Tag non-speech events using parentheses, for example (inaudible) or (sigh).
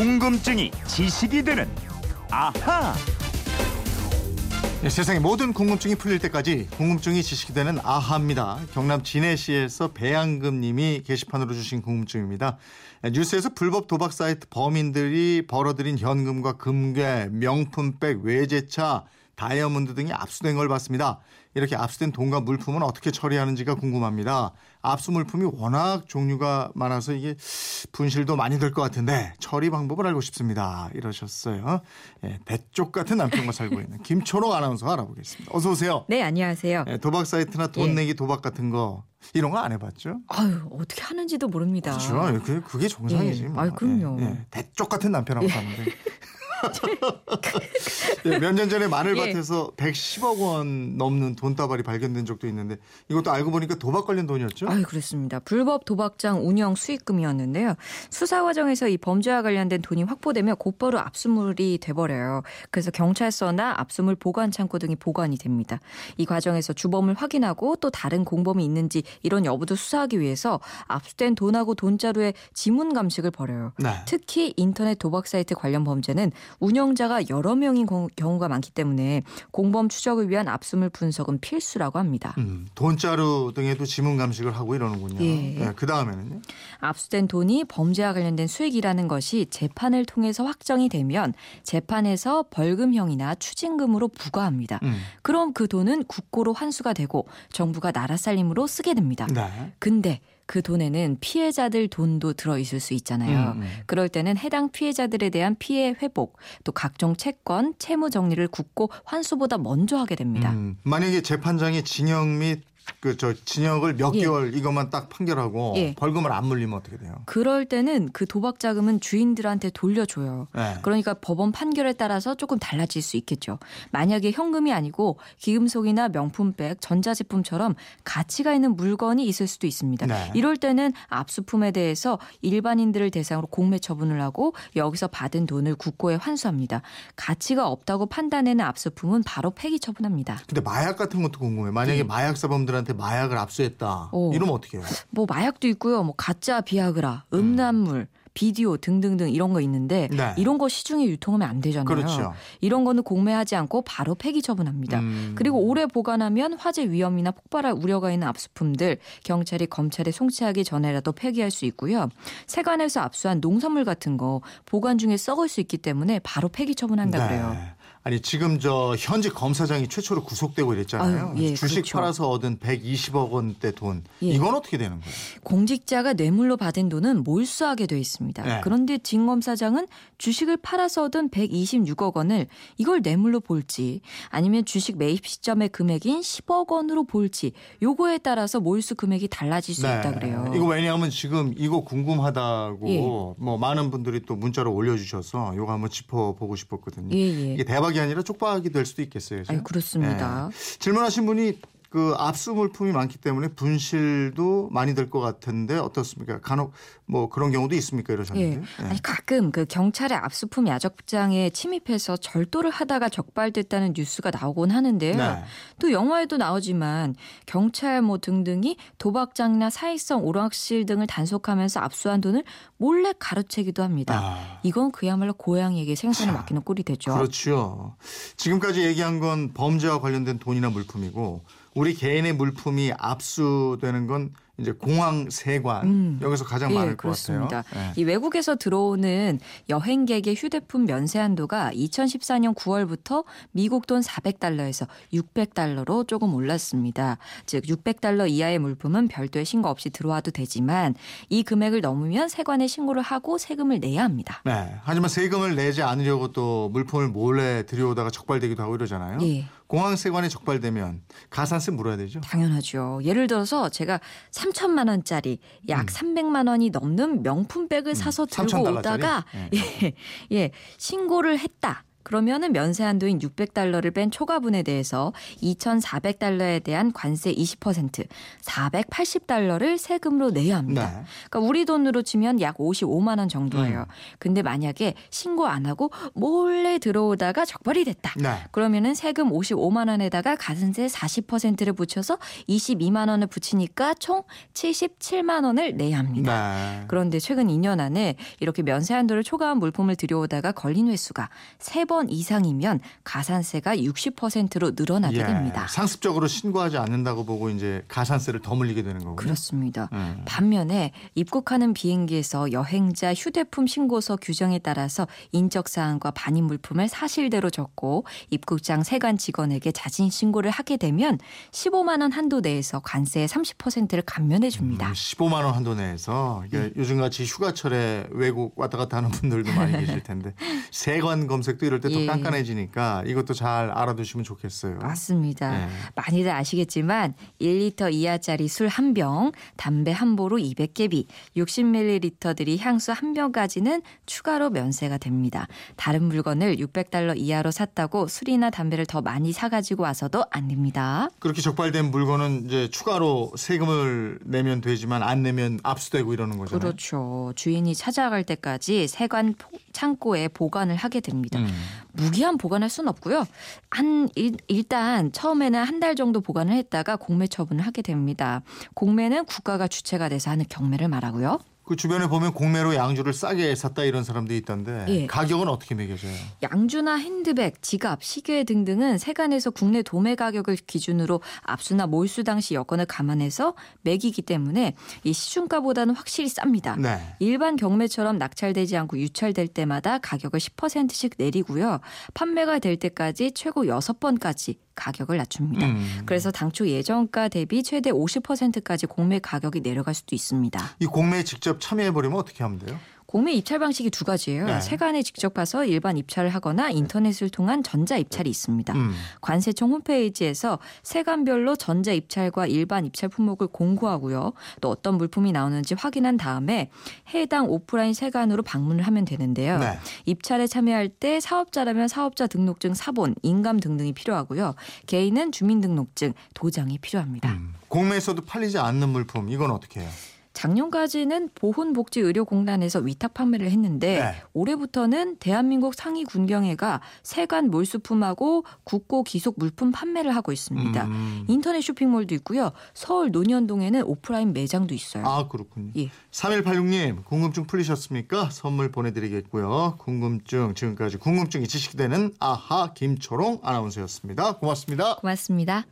궁금증이 지식이 되는 아하. 네, 세상의 모든 궁금증이 풀릴 때까지 궁금증이 지식이 되는 아하입니다. 경남 진해시에서 배양금 님이 게시판으로 주신 궁금증입니다. 네, 뉴스에서 불법 도박 사이트 범인들이 벌어들인 현금과 금괴, 명품백, 외제차, 다이아몬드 등이 압수된 걸 봤습니다. 이렇게 압수된 돈과 물품은 어떻게 처리하는지가 궁금합니다. 압수 물품이 워낙 종류가 많아서 이게 분실도 많이 될 것 같은데 처리 방법을 알고 싶습니다. 이러셨어요. 예, 대쪽 같은 남편과 살고 있는 (laughs) 김초롱 아나운서 알아보겠습니다. 어서 오세요. 네, 안녕하세요. 예, 도박 사이트나 돈 예. 내기 도박 같은 거 이런 거 안 해봤죠? 아유, 어떻게 하는지도 모릅니다. 그렇죠. 그게, 그게 정상이지. 예. 뭐. 아유, 그럼요. 예, 예. 대쪽 같은 남편하고 사는데. (laughs) 예, (laughs) 몇년 전에 마늘밭에서 110억 원 넘는 돈다발이 발견된 적도 있는데 이것도 알고 보니까 도박 관련 돈이었죠? 아유, 그렇습니다. 불법 도박장 운영 수익금이었는데요. 수사 과정에서 이 범죄와 관련된 돈이 확보되면 곧바로 압수물이 돼버려요. 그래서 경찰서나 압수물 보관 창고 등이 보관이 됩니다. 이 과정에서 주범을 확인하고 또 다른 공범이 있는지 이런 여부도 수사하기 위해서 압수된 돈하고 돈자루의 지문 감식을 벌여요. 네. 특히 인터넷 도박 사이트 관련 범죄는 운영자가 여러 명인 공- 경우가 많기 때문에 공범 추적을 위한 압수물 분석은 필수라고 합니다. 음, 돈자루 등에도 지문 감식을 하고 이러는군요. 예. 그 다음에는요? 압수된 돈이 범죄와 관련된 수익이라는 것이 재판을 통해서 확정이 되면 재판에서 벌금형이나 추징금으로 부과합니다. 음. 그럼 그 돈은 국고로 환수가 되고 정부가 나라 살림으로 쓰게 됩니다. 네. 근데 그 돈에는 피해자들 돈도 들어 있을 수 있잖아요. 음, 음. 그럴 때는 해당 피해자들에 대한 피해 회복, 또 각종 채권, 채무 정리를 굳고 환수보다 먼저 하게 됩니다. 음, 만약에 재판장이 징역 및 그 저 징역을 몇 예. 개월 이것만 딱 판결하고 예. 벌금을 안 물리면 어떻게 돼요? 그럴 때는 그 도박 자금은 주인들한테 돌려줘요. 네. 그러니까 법원 판결에 따라서 조금 달라질 수 있겠죠. 만약에 현금이 아니고 기금속이나 명품백, 전자제품처럼 가치가 있는 물건이 있을 수도 있습니다. 네. 이럴 때는 압수품에 대해서 일반인들을 대상으로 공매 처분을 하고 여기서 받은 돈을 국고에 환수합니다. 가치가 없다고 판단되는 압수품은 바로 폐기 처분합니다. 근데 마약 같은 것도 궁금해. 만약에 예. 마약 사범 들한테 마약을 압수했다. 오. 이러면 어떻게 해요? 뭐 마약도 있고요. 뭐 가짜 비아그라, 음란물, 비디오 등등등 이런 거 있는데 네. 이런 거 시중에 유통하면 안 되잖아요. 그렇죠. 이런 거는 공매하지 않고 바로 폐기 처분합니다. 음. 그리고 오래 보관하면 화재 위험이나 폭발할 우려가 있는 압수품들 경찰이 검찰에 송치하기 전에라도 폐기할 수 있고요. 세관에서 압수한 농산물 같은 거 보관 중에 썩을 수 있기 때문에 바로 폐기 처분한다 네. 그래요. 아니 지금 저 현직 검사장이 최초로 구속되고 이랬잖아요. 아유, 예, 주식 그렇죠. 팔아서 얻은 120억 원대 돈 예. 이건 어떻게 되는 거예요? 공직자가 뇌물로 받은 돈은 몰수하게 돼 있습니다. 네. 그런데 진 검사장은 주식을 팔아서 얻은 126억 원을 이걸 뇌물로 볼지 아니면 주식 매입 시점의 금액인 10억 원으로 볼지 요거에 따라서 몰수 금액이 달라질 수 있다 그래요. 네. 이거 왜냐하면 지금 이거 궁금하다고 예. 뭐 많은 분들이 또 문자로 올려주셔서 이거 한번 짚어보고 싶었거든요. 예, 예. 이게 대 박이 아니라 쪽박이 될 수도 있겠어요. 아유, 그렇습니다. 예. 질문하신 분이 그 압수 물품이 많기 때문에 분실도 많이 될 것 같은데 어떻습니까? 간혹 뭐 그런 경우도 있습니까? 예. 이러셨는데. 예. 아니 가끔 그 경찰의 압수품 야적장에 침입해서 절도를 하다가 적발됐다는 뉴스가 나오곤 하는데요. 네. 또 영화에도 나오지만 경찰 뭐 등등이 도박장이나 사익성 오락실 등을 단속하면서 압수한 돈을 몰래 가로채기도 합니다. 아. 이건 그야말로 고양이에게 생선을 자, 맡기는 꼴이 되죠. 그렇죠. 지금까지 얘기한 건 범죄와 관련된 돈이나 물품이고 우리 개인의 물품이 압수되는 건 이제 공항 세관 음. 여기서 가장 예, 많을 그렇습니다. 것 같아요. 예. 이 외국에서 들어오는 여행객의 휴대폰 면세 한도가 2014년 9월부터 미국 돈 400달러에서 600달러로 조금 올랐습니다. 즉 600달러 이하의 물품은 별도의 신고 없이 들어와도 되지만 이 금액을 넘으면 세관에 신고를 하고 세금을 내야 합니다. 네. 하지만 세금을 내지 않으려고 또 물품을 몰래 들여오다가 적발되기도 하고 이러잖아요. 예. 공항 세관에 적발되면 가산세 물어야 되죠. 당연하죠. 예를 들어서 제가 3천만 원짜리 약 300만 원이 넘는 명품백을 사서 들고 3,000 음. 달러짜리? 오다가 (laughs) 예. 예, 신고를 했다. 그러면은 면세 한도인 600달러를 뺀 초과분에 대해서 2,400달러에 대한 관세 20%, 480달러를 세금으로 내야 합니다. 네. 그러니까 우리 돈으로 치면 약 55만 원 정도예요. 음. 근데 만약에 신고 안 하고 몰래 들어오다가 적발이 됐다. 네. 그러면은 세금 55만 원에다가 가산세 40%를 붙여서 22만 원을 붙이니까 총 77만 원을 내야 합니다. 네. 그런데 최근 2년 안에 이렇게 면세 한도를 초과한 물품을 들여오다가 걸린 횟수가 3번 이상이면 가산세가 60%로 늘어나게 예, 됩니다. 상습적으로 신고하지 않는다고 보고 이제 가산세를 더 물리게 되는 거군요. 그렇습니다. 음. 반면에 입국하는 비행기에서 여행자 휴대폰 신고서 규정에 따라서 인적 사항과 반입 물품을 사실대로 적고 입국장 세관 직원에게 자진 신고를 하게 되면 15만 원 한도 내에서 관세의 30%를 감면해 줍니다. 음, 15만 원 한도 내에서 이게 네. 요즘같이 휴가철에 외국 왔다 갔다 하는 분들도 많이 (laughs) 계실 텐데 세관 검색도 이럴 때더 예. 깐깐해지니까 이것도 잘 알아두시면 좋겠어요. 맞습니다. 네. 많이들 아시겠지만 1리터 이하짜리 술 한 병, 담배 한 보로 200개비, 60ml들이 향수 한 병까지는 추가로 면세가 됩니다. 다른 물건을 600달러 이하로 샀다고 술이나 담배를 더 많이 사가지고 와서도 안 됩니다. 그렇게 적발된 물건은 이제 추가로 세금을 내면 되지만 안 내면 압수되고 이러는 거잖아요. 그렇죠. 주인이 찾아갈 때까지 세관 포- 창고에 보관을 하게 됩니다. 음. 무기한 보관할 수는 없고요. 한 일, 일단 처음에는 한 달 정도 보관을 했다가 공매 처분을 하게 됩니다. 공매는 국가가 주체가 돼서 하는 경매를 말하고요. 그 주변에 보면 공매로 양주를 싸게 샀다 이런 사람들이 있던데 예. 가격은 어떻게 매겨져요? 양주나 핸드백, 지갑, 시계 등등은 세관에서 국내 도매 가격을 기준으로 압수나 몰수 당시 여건을 감안해서 매기기 때문에 이 시중가보다는 확실히 쌉니다. 네. 일반 경매처럼 낙찰되지 않고 유찰될 때마다 가격을 10%씩 내리고요. 판매가 될 때까지 최고 6번까지 가격을 낮춥니다. 음. 그래서 당초 예정가 대비 최대 50%까지 공매 가격이 내려갈 수도 있습니다. 이 공매에 직접 참여해 보려면 어떻게 하면 돼요? 공매 입찰 방식이 두 가지예요. 네. 세관에 직접 가서 일반 입찰을 하거나 인터넷을 통한 전자 입찰이 있습니다. 음. 관세청 홈페이지에서 세관별로 전자 입찰과 일반 입찰 품목을 공고하고요. 또 어떤 물품이 나오는지 확인한 다음에 해당 오프라인 세관으로 방문을 하면 되는데요. 네. 입찰에 참여할 때 사업자라면 사업자 등록증 사본, 인감 등등이 필요하고요. 개인은 주민등록증, 도장이 필요합니다. 음. 공매에서도 팔리지 않는 물품 이건 어떻게 해요? 작년까지는 보훈복지의료공단에서 위탁 판매를 했는데 네. 올해부터는 대한민국 상위 군경회가 세관 몰수품하고 국고 기속 물품 판매를 하고 있습니다. 음. 인터넷 쇼핑몰도 있고요. 서울 논현동에는 오프라인 매장도 있어요. 아 그렇군요. 예. 3186님 궁금증 풀리셨습니까? 선물 보내드리겠고요. 궁금증 지금까지 궁금증이 지식되는 아하 김초롱 아나운서였습니다. 고맙습니다. 고맙습니다.